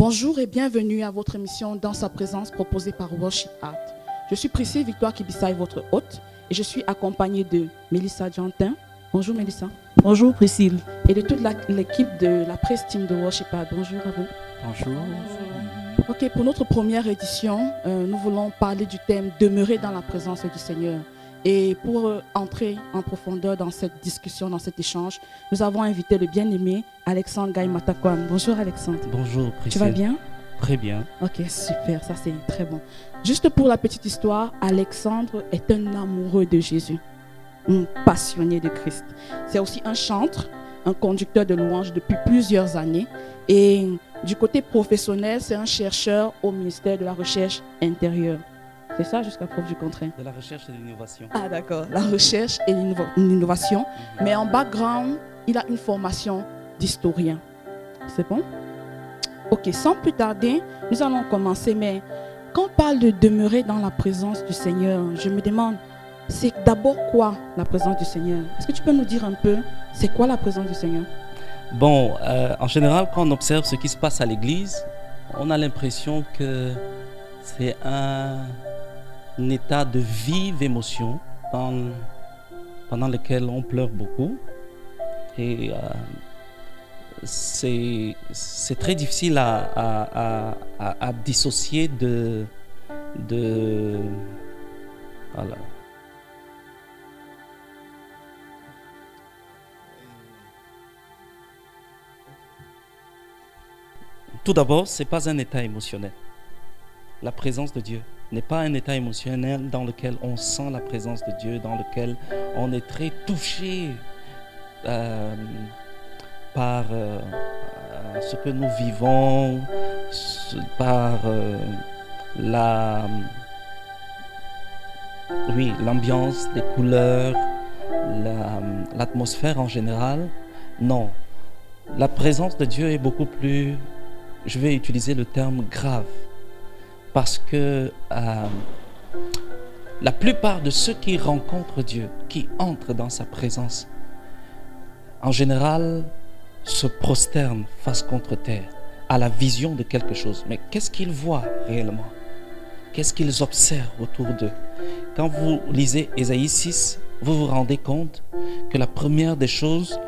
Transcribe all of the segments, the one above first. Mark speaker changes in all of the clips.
Speaker 1: Bonjour et bienvenue à votre émission Dans sa présence proposée par Worship Art. Je suis Priscille Victoire Kibissaï, votre hôte, et je suis accompagnée de Mélissa Jantin. Bonjour Mélissa.
Speaker 2: Bonjour Priscille.
Speaker 1: Et de toute l'équipe de la presse team de Worship Art. Bonjour à vous.
Speaker 3: Bonjour.
Speaker 1: Ok, pour notre première édition, euh, nous voulons parler du thème Demeurer dans la présence du Seigneur. Et pour euh, entrer en profondeur dans cette discussion, dans cet échange, nous avons invité le bien-aimé Alexandre Gaï Matakwan. Bonjour Alexandre.
Speaker 3: Bonjour, Priscille.
Speaker 1: Tu vas bien?
Speaker 3: Très bien.
Speaker 1: Ok, super, ça c'est très bon. Juste pour la petite histoire, Alexandre est un amoureux de Jésus, un passionné de Christ. C'est aussi un chantre, un conducteur de louanges depuis plusieurs années. Et du côté professionnel, c'est un chercheur au ministère de la Recherche intérieure. C'est ça jusqu'à preuve du contraire.
Speaker 3: De la recherche et de l'innovation.
Speaker 1: Ah d'accord, la recherche et l'inno- l'innovation. Mais en background, il a une formation d'historien. C'est bon? Ok, sans plus tarder, nous allons commencer. Mais quand on parle de demeurer dans la présence du Seigneur, je me demande, c'est d'abord quoi la présence du Seigneur? Est-ce que tu peux nous dire un peu, c'est quoi la présence du Seigneur?
Speaker 3: Bon, euh, en général, quand on observe ce qui se passe à l'église, on a l'impression que c'est un, un état de vive émotion pendant lequel on pleure beaucoup. Et euh, c'est très difficile à dissocier de, de voilà. Tout d'abord, ce n'est pas un état émotionnel. La présence de Dieu n'est pas un état émotionnel dans lequel on sent la présence de Dieu, dans lequel on est très touché euh, par euh, euh, ce que nous vivons, par la, oui, l'ambiance, les couleurs, la- l'atmosphère en général. Non, la présence de Dieu est beaucoup plus, je vais utiliser le terme grave, parce que euh, la plupart de ceux qui rencontrent Dieu, qui entrent dans sa présence, en général, se prosternent face contre terre à la vision de quelque chose. Mais qu'est-ce qu'ils voient réellement? Qu'est-ce qu'ils observent autour d'eux? Quand vous lisez Ésaïe 6, vous vous rendez compte que la première des choses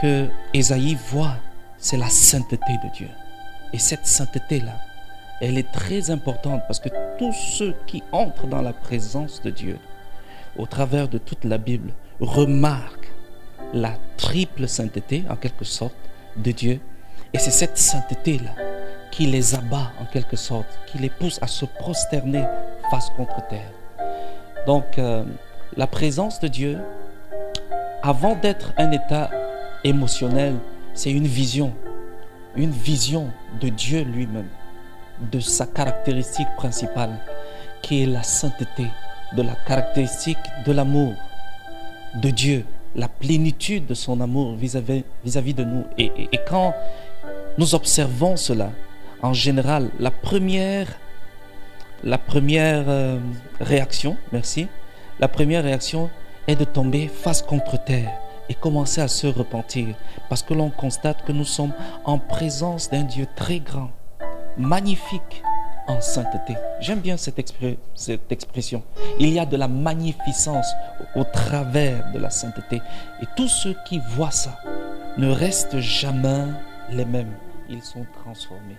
Speaker 3: que Ésaïe voit, c'est la sainteté de Dieu. Et cette sainteté-là, elle est très importante parce que tous ceux qui entrent dans la présence de Dieu, au travers de toute la Bible, remarquent la triple sainteté, en quelque sorte, de Dieu. Et c'est cette sainteté-là qui les abat, en quelque sorte, qui les pousse à se prosterner face contre terre. Donc, euh, la présence de Dieu, avant d'être un état émotionnel, c'est une vision, une vision de Dieu lui-même, de sa caractéristique principale, qui est la sainteté, de la caractéristique de l'amour de Dieu, la plénitude de son amour vis-à-vis vis-à-vis de nous. Et, et- et quand nous observons cela, en général, la première, la première euh, réaction, merci, la première réaction est de tomber face contre terre et commencer à se repentir parce que l'on constate que nous sommes en présence d'un Dieu très grand, magnifique en sainteté. J'aime bien cette, expré- cette expression. Il y a de la magnificence au, au travers de la sainteté. Et tous ceux qui voient ça ne restent jamais les mêmes. Ils sont transformés.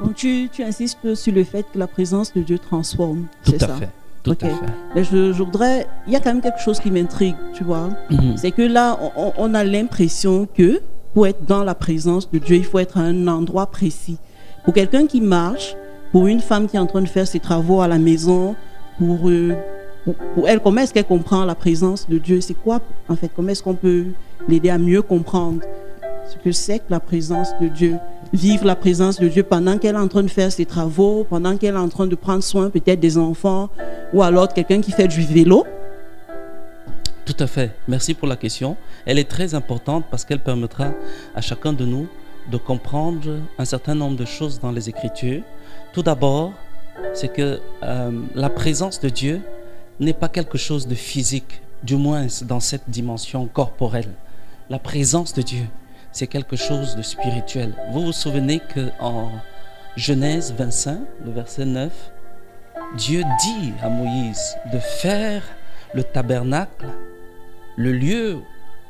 Speaker 2: Donc tu, tu insistes sur le fait que la présence de Dieu transforme.
Speaker 3: Tout à
Speaker 2: ça?
Speaker 3: fait. Tout
Speaker 2: Ok.
Speaker 3: à fait.
Speaker 2: Mais je, je voudrais. Il y a quand même quelque chose qui m'intrigue, tu vois?
Speaker 3: Mhm.
Speaker 2: C'est que là, on a l'impression que pour être dans la présence de Dieu, il faut être à un endroit précis. Pour quelqu'un qui marche, pour une femme qui est en train de faire ses travaux à la maison, pour, euh, pour, pour elle, comment est-ce qu'elle comprend la présence de Dieu? C'est quoi, en fait Comment est-ce qu'on peut l'aider à mieux comprendre ce que c'est que la présence de Dieu? Vivre la présence de Dieu pendant qu'elle est en train de faire ses travaux, pendant qu'elle est en train de prendre soin peut-être des enfants, ou alors quelqu'un qui fait du vélo.
Speaker 3: Tout à fait. Merci pour la question. Elle est très importante parce qu'elle permettra à chacun de nous de comprendre un certain nombre de choses dans les Écritures. Tout d'abord, c'est que euh, la présence de Dieu n'est pas quelque chose de physique, du moins dans cette dimension corporelle. La présence de Dieu, c'est quelque chose de spirituel. Vous vous souvenez que en Genèse 25, le verset 9, Dieu dit à Moïse de faire le tabernacle, le lieu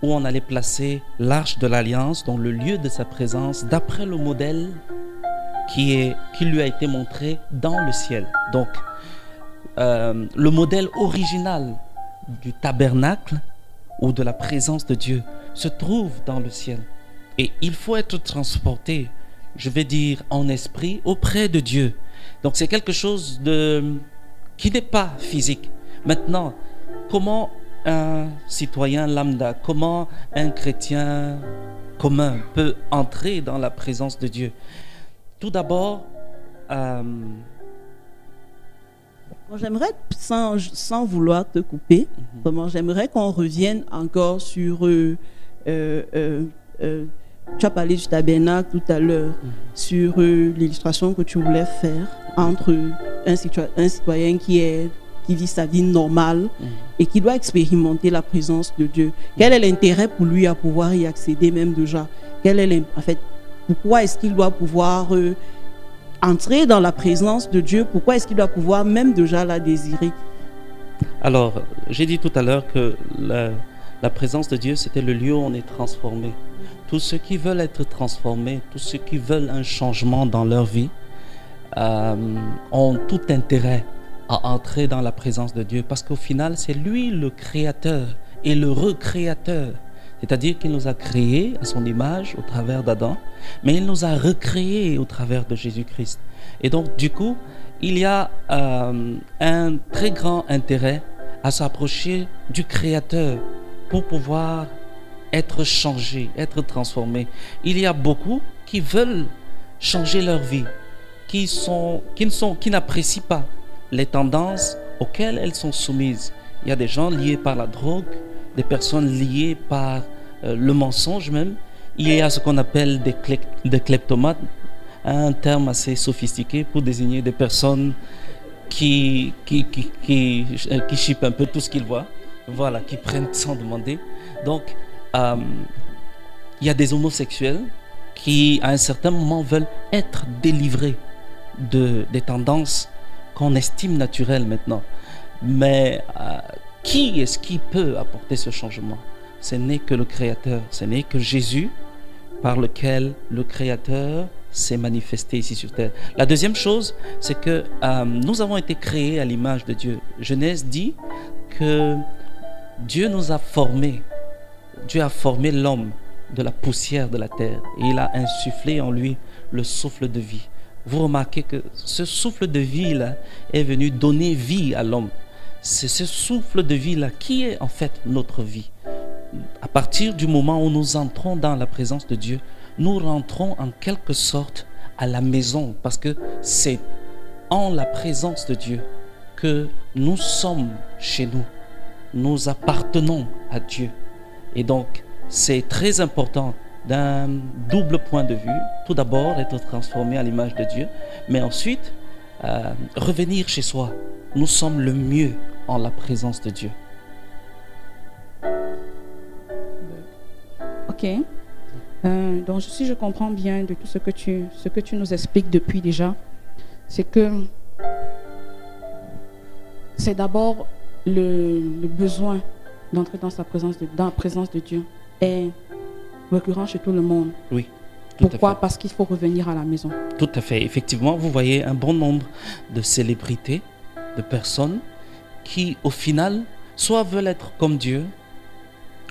Speaker 3: où on allait placer l'arche de l'alliance, dans le lieu de sa présence, d'après le modèle qui lui a été montré dans le ciel. Donc, euh, le modèle original du tabernacle ou de la présence de Dieu se trouve dans le ciel. Et il faut être transporté, je vais dire, en esprit auprès de Dieu. Donc c'est quelque chose de, qui n'est pas physique. Maintenant, comment un citoyen lambda, comment un chrétien commun peut entrer dans la présence de Dieu? Tout d'abord, euh,
Speaker 2: J'aimerais, sans, sans, vouloir te couper, mm j'aimerais qu'on revienne encore sur... Euh, euh, tu as parlé du tabernacle tout à l'heure, mhm. sur l'illustration que tu voulais faire entre un, un, citoyen qui, est, qui vit sa vie normale mhm. et qui doit expérimenter la présence de Dieu. Quel est l'intérêt pour lui à pouvoir y accéder même déjà? Quel est en fait, Pourquoi est-ce qu'il doit pouvoir entrer dans la présence de Dieu, pourquoi est-ce qu'il doit pouvoir même déjà la désirer?
Speaker 3: Alors, j'ai dit tout à l'heure que la, la, présence de Dieu, c'était le lieu où on est transformé. Tous ceux qui veulent être transformés, tous ceux qui veulent un changement dans leur vie, euh, ont tout intérêt à entrer dans la présence de Dieu parce qu'au final, c'est lui le créateur et le recréateur. C'est-à-dire qu'il nous a créés à son image au travers d'Adam, mais il nous a recréés au travers de Jésus-Christ. Et donc, du coup, il y a euh, un très grand intérêt à s'approcher du Créateur pour pouvoir être changé, être transformé. Il y a beaucoup qui veulent changer leur vie, qui, sont, qui, ne sont, qui n'apprécient pas les tendances auxquelles elles sont soumises. Il y a des gens liés par la drogue, des personnes liées par euh, le mensonge même. Il y a ce qu'on appelle des, kleptomates, un terme assez sophistiqué pour désigner des personnes qui, qui, qui, qui, euh, qui chippent un peu tout ce qu'ils voient, voilà, qui prennent sans demander. Donc, euh, il y a des homosexuels qui, à un certain moment, veulent être délivrés de, des tendances qu'on estime naturelles maintenant. Mais qui est-ce qui peut apporter ce changement? Ce n'est que le Créateur, ce n'est que Jésus par lequel le Créateur s'est manifesté ici sur terre. La deuxième chose, c'est que euh, nous avons été créés à l'image de Dieu. Genèse dit que Dieu nous a formés. Dieu a formé l'homme de la poussière de la terre et il a insufflé en lui le souffle de vie. Vous remarquez que ce souffle de vie-là est venu donner vie à l'homme c'est ce souffle de vie-là qui est en fait notre vie. À partir du moment où nous entrons dans la présence de Dieu, nous rentrons en quelque sorte à la maison parce que c'est en la présence de Dieu que nous sommes chez nous. Nous appartenons à Dieu. Et donc, c'est très important d'un double point de vue. Tout d'abord, être transformé à l'image de Dieu, mais ensuite, euh, revenir chez soi. Nous sommes le mieux en la présence de Dieu.
Speaker 1: Ok. Euh, donc, si je comprends bien de tout ce que tu, nous expliques depuis déjà, c'est que c'est d'abord le, besoin d'entrer dans sa présence, dans la présence de Dieu est récurrent chez tout le monde.
Speaker 3: Oui.
Speaker 1: Pourquoi Parce qu'il faut revenir à la maison.
Speaker 3: Tout à fait. Effectivement, vous voyez un bon nombre de célébrités, de personnes qui, au final, soit veulent être comme Dieu.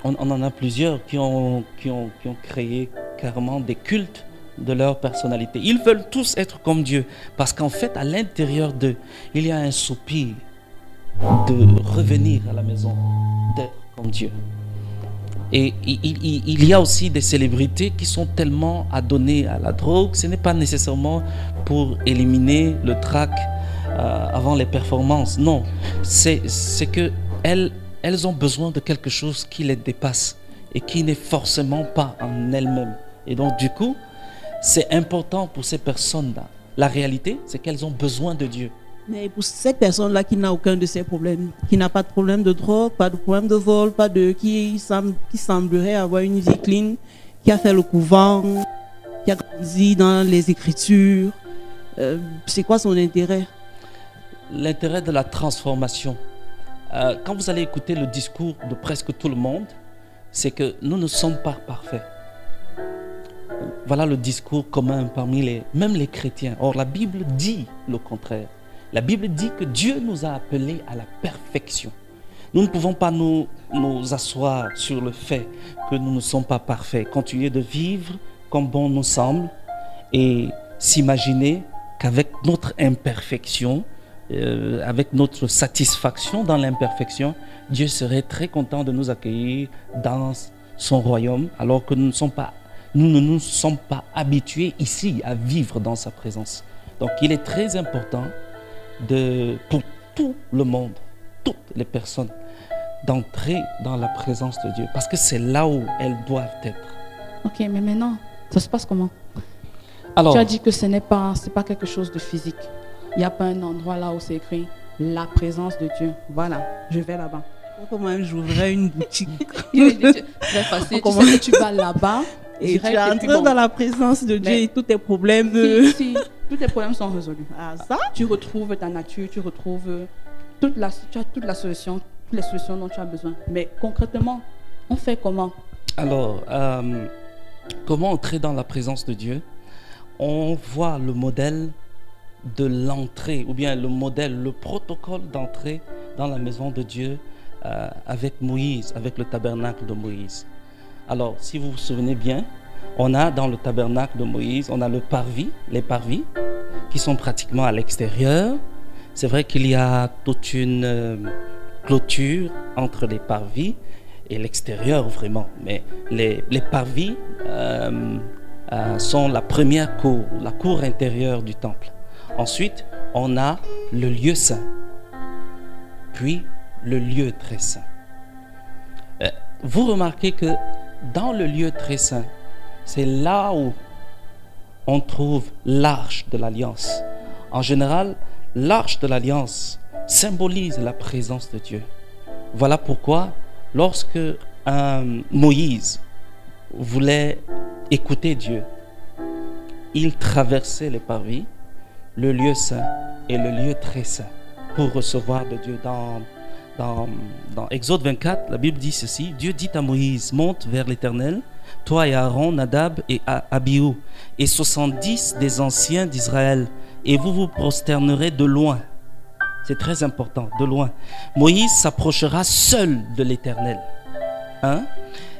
Speaker 3: On, en a plusieurs qui ont, qui, ont, qui ont créé carrément des cultes de leur personnalité. Ils veulent tous être comme Dieu parce qu'en fait, à l'intérieur d'eux, il y a un soupir de revenir à la maison, d'être comme Dieu. Et il, y a aussi des célébrités qui sont tellement adonnées à la drogue, ce n'est pas nécessairement pour éliminer le trac euh, avant les performances. Non, c'est que elles, elles ont besoin de quelque chose qui les dépasse et qui n'est forcément pas en elles-mêmes. Et donc, du coup, c'est important pour ces personnes-là. La réalité, c'est qu'elles ont besoin de Dieu.
Speaker 2: Mais pour cette personne-là qui n'a aucun de ces problèmes, qui n'a pas de problème de drogue, pas de problème de vol, pas de qui, qui semblerait avoir une vie clean, qui a fait le couvent, qui a grandi dans les écritures. Euh, c'est quoi son intérêt?
Speaker 3: L'intérêt de la transformation. Euh, quand vous allez écouter le discours de presque tout le monde, c'est que nous ne sommes pas parfaits. Voilà le discours commun parmi les, même les chrétiens. Or, la Bible dit le contraire. La Bible dit que Dieu nous a appelés à la perfection. Nous ne pouvons pas nous, asseoir sur le fait que nous ne sommes pas parfaits, continuer de vivre comme bon nous semble et s'imaginer qu'avec notre imperfection, euh, avec notre satisfaction dans l'imperfection, Dieu serait très content de nous accueillir dans son royaume, alors que nous ne sommes pas, nous ne nous sommes pas habitués ici à vivre dans sa présence. Donc, il est très important de, pour tout le monde, toutes les personnes, d'entrer dans la présence de Dieu, parce que c'est là où elles doivent être.
Speaker 1: Ok, mais maintenant, ça se passe comment?
Speaker 3: Alors,
Speaker 1: Tu as dit que ce n'est pas, c'est pas quelque chose de physique. Il n'y a pas un endroit là où c'est écrit la présence de Dieu. Voilà, je vais là-bas.
Speaker 2: Comment j'ouvrais une boutique
Speaker 1: Très facile. Tu sais que tu vas là-bas
Speaker 2: et tu entres
Speaker 1: puis bon.
Speaker 2: dans la présence de Dieu
Speaker 1: Mais-
Speaker 2: et tous tes problèmes.
Speaker 1: Si, si, tous tes problèmes sont résolus.
Speaker 2: Ah, ça?
Speaker 1: Tu retrouves ta nature, tu retrouves toute la, tu as toute la solution, toutes les solutions dont tu as besoin. Mais concrètement, on fait comment?
Speaker 3: Alors, euh, comment entrer dans la présence de Dieu? On voit le modèle de l'entrée, ou bien le modèle, le protocole d'entrée dans la maison de Dieu euh, avec Moïse, avec le tabernacle de Moïse. Alors, si vous vous souvenez bien, on a dans le tabernacle de Moïse, on a le parvis, les parvis, qui sont pratiquement à l'extérieur. C'est vrai qu'il y a toute une euh, clôture entre les parvis et l'extérieur vraiment. Mais les, les parvis euh, euh, sont la première cour, la cour intérieure du temple. Ensuite, on a le lieu saint, puis le lieu très saint. Vous remarquez que dans le lieu très saint, c'est là où on trouve l'arche de l'alliance. En général, l'arche de l'alliance symbolise la présence de Dieu. Voilà pourquoi, lorsque Moïse voulait écouter Dieu, il traversait les parvis, le lieu saint et le lieu très saint pour recevoir de Dieu. Dans, dans, Exode 24, la Bible dit ceci Dieu dit à Moïse Monte vers l'Éternel, toi et Aaron, Nadab et Abihu, et 70 des anciens d'Israël, et vous vous prosternerez de loin. C'est très important, de loin. Moïse s'approchera seul de l'Éternel. Hein?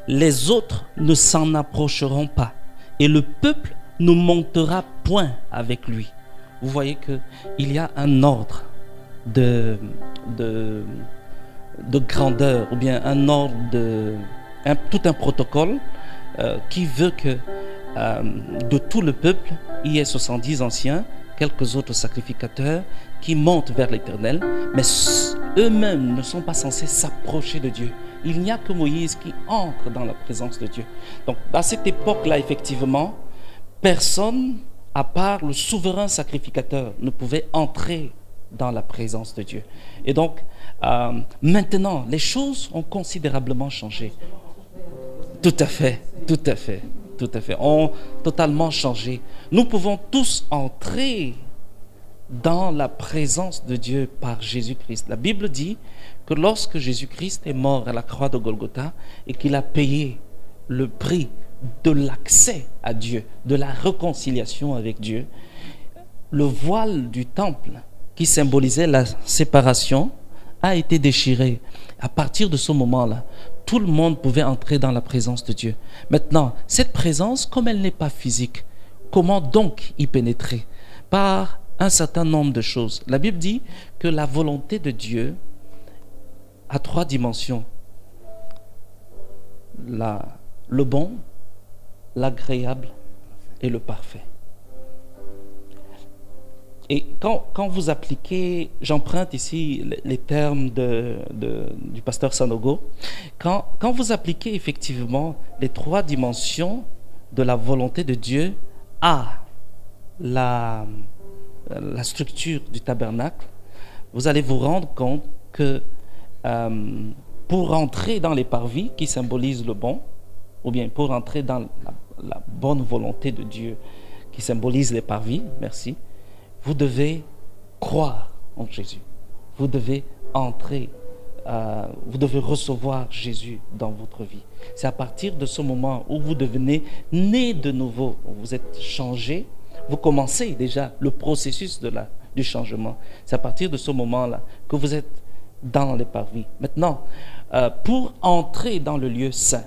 Speaker 3: Les autres ne s'en approcheront pas, et le peuple ne montera point avec lui. Vous voyez que il y a un ordre de, de, de grandeur, ou bien un ordre de tout un protocole euh, qui veut que euh, de tout le peuple, il y ait 70 anciens, quelques autres sacrificateurs qui montent vers l'Éternel, mais eux-mêmes ne sont pas censés s'approcher de Dieu. Il n'y a que Moïse qui entre dans la présence de Dieu. Donc à cette époque-là, effectivement, personne, à part le souverain sacrificateur, ne pouvait entrer dans la présence de Dieu. Et donc, euh, maintenant, les choses ont considérablement changé. Tout à fait, tout à fait, tout à fait. Ont totalement changé. Nous pouvons tous entrer dans la présence de Dieu par Jésus-Christ. La Bible dit que lorsque Jésus-Christ est mort à la croix de Golgotha et qu'il a payé le prix de l'accès à Dieu, de la réconciliation avec Dieu, le voile du temple qui symbolisait la séparation a été déchiré. À partir de ce moment-là, tout le monde pouvait entrer dans la présence de Dieu. Maintenant, cette présence, comme elle n'est pas physique, comment donc y pénétrer Par un certain nombre de choses. La Bible dit que la volonté de Dieu a trois dimensions. Le bon, l'agréable et le parfait. Et quand, quand vous appliquez, j'emprunte ici les, termes du pasteur Sanogo, quand, quand vous appliquez effectivement les trois dimensions de la volonté de Dieu à la, structure du tabernacle, vous allez vous rendre compte que euh, pour entrer dans les parvis qui symbolisent le bon, ou bien pour entrer dans la bonne volonté de Dieu qui symbolise les parvis, merci, vous devez croire en Jésus. Vous devez entrer, euh, vous devez recevoir Jésus dans votre vie. C'est à partir de ce moment où vous devenez né de nouveau, où vous êtes changé, vous commencez déjà le processus de la, du changement. C'est à partir de ce moment-là que vous êtes dans les parvis. Maintenant, euh, pour entrer dans le lieu saint,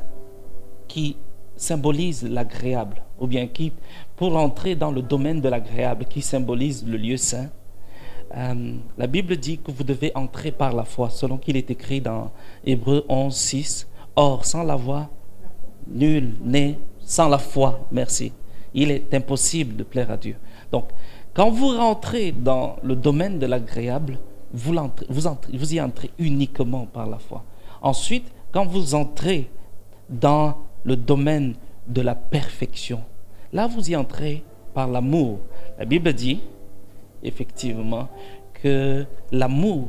Speaker 3: qui symbolise l'agréable, ou bien qui, pour entrer dans le domaine de l'agréable, qui symbolise le lieu saint, euh, la Bible dit que vous devez entrer par la foi, selon qu'il est écrit dans Hébreu 11, 6. Or, sans la foi, nul n'est sans la foi, merci. Il est impossible de plaire à Dieu. Donc, quand vous rentrez dans le domaine de l'agréable, vous, vous y entrez uniquement par la foi. Ensuite, quand vous entrez dans le domaine de la perfection, là vous y entrez par l'amour. La Bible dit, effectivement, que l'amour,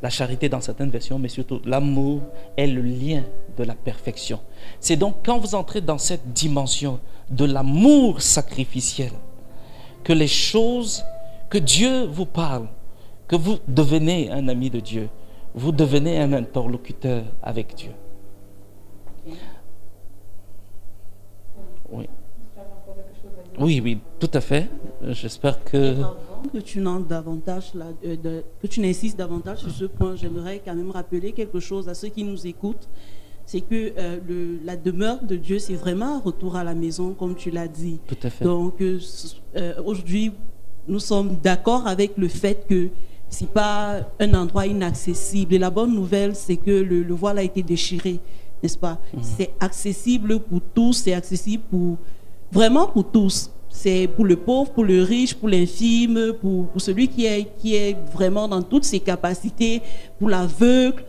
Speaker 3: la charité dans certaines versions, mais surtout l'amour est le lien de la perfection. C'est donc quand vous entrez dans cette dimension de l'amour sacrificiel que les choses, que Dieu vous parle, que vous devenez un ami de Dieu, vous devenez un interlocuteur avec Dieu. Oui. Oui, oui, tout à fait. J'espère que
Speaker 2: que tu davantage là, euh, que tu n'insistes davantage sur ce point, j'aimerais quand même rappeler quelque chose à ceux qui nous écoutent. C'est que euh, le, la demeure de Dieu, c'est vraiment un retour à la maison, comme tu l'as dit.
Speaker 3: Tout à fait.
Speaker 2: Donc euh, aujourd'hui, nous sommes d'accord avec le fait que c'est pas un endroit inaccessible. Et la bonne nouvelle, c'est que le, voile a été déchiré, n'est-ce pas? Mhm. C'est accessible pour tous, c'est accessible pour vraiment pour tous. C'est pour le pauvre, pour le riche, pour l'infime, pour, celui qui est, vraiment dans toutes ses capacités, pour l'aveugle.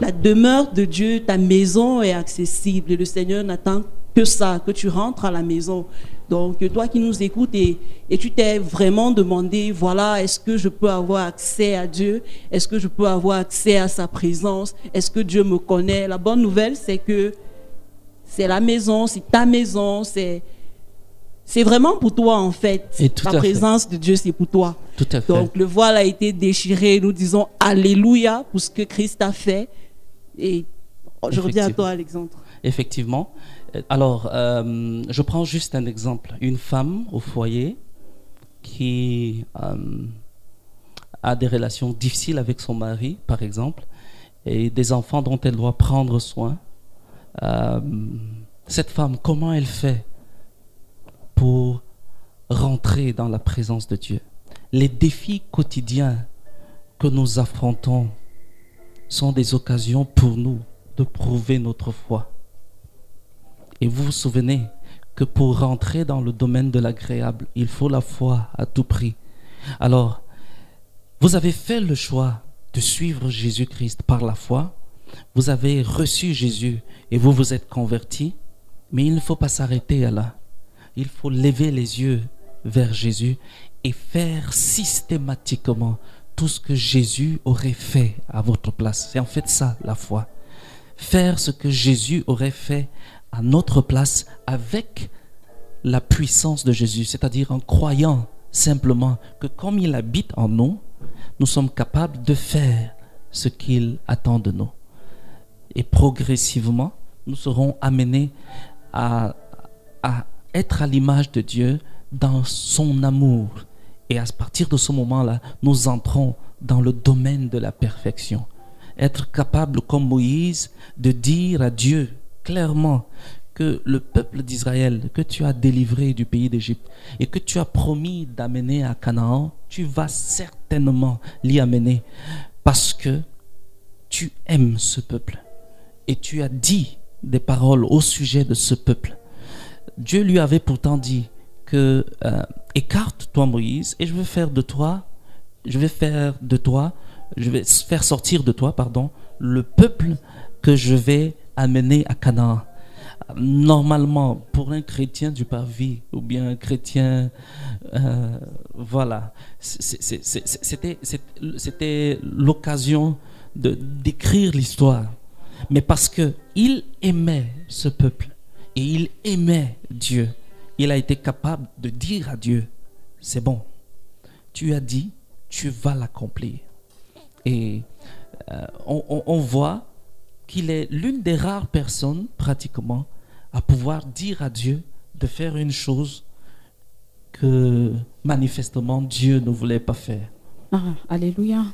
Speaker 2: La demeure de Dieu, ta maison est accessible. Le Seigneur n'attend que ça, que tu rentres à la maison. Donc, toi qui nous écoutes et, et tu t'es vraiment demandé, voilà, est-ce que je peux avoir accès à Dieu? Est-ce que je peux avoir accès à sa présence? Est-ce que Dieu me connaît? La bonne nouvelle, c'est que c'est la maison, c'est ta maison, c'est c'est vraiment pour toi en fait. la présence de Dieu, c'est pour toi.
Speaker 3: Tout à fait.
Speaker 2: Donc le voile a été déchiré. Nous disons Alléluia pour ce que Christ a fait. Et je reviens à toi, Alexandre.
Speaker 3: Effectivement. Alors, euh, je prends juste un exemple. Une femme au foyer qui euh, a des relations difficiles avec son mari, par exemple, et des enfants dont elle doit prendre soin. Euh, cette femme, comment elle fait pour rentrer dans la présence de Dieu? Les défis quotidiens que nous affrontons sont des occasions pour nous de prouver notre foi. Et vous vous souvenez que pour rentrer dans le domaine de l'agréable, il faut la foi à tout prix. Alors, vous avez fait le choix de suivre Jésus-Christ par la foi, vous avez reçu Jésus et vous vous êtes converti, mais il ne faut pas s'arrêter là il faut lever les yeux vers Jésus et faire systématiquement tout ce que Jésus aurait fait à votre place. C'est en fait ça la foi. Faire ce que Jésus aurait fait à notre place avec la puissance de Jésus, c'est-à-dire en croyant simplement que comme il habite en nous, nous sommes capables de faire ce qu'il attend de nous. Et progressivement, nous serons amenés à, être à l'image de Dieu dans son amour. Et à partir de ce moment-là, nous entrons dans le domaine de la perfection. Être capable, comme Moïse, de dire à Dieu clairement que le peuple d'Israël que tu as délivré du pays d'Égypte et que tu as promis d'amener à Canaan, tu vas certainement l'y amener parce que tu aimes ce peuple et tu as dit des paroles au sujet de ce peuple Dieu lui avait pourtant dit que euh, écarte-toi Moïse et je vais faire de toi, je vais faire de toi, je vais faire sortir de toi, pardon, le peuple que je vais amener à Canaan. Normalement, pour un chrétien du parvis ou bien un chrétien, euh, voilà, c'était l'occasion de d'écrire l'histoire. Mais parce que il aimait ce peuple et il aimait Dieu, il a été capable de dire à Dieu, c'est bon, tu as dit, tu vas l'accomplir. Et euh, on, voit qu'il est l'une des rares personnes, pratiquement, à pouvoir dire à Dieu de faire une chose que manifestement Dieu ne voulait pas faire.
Speaker 1: Ah, alléluia.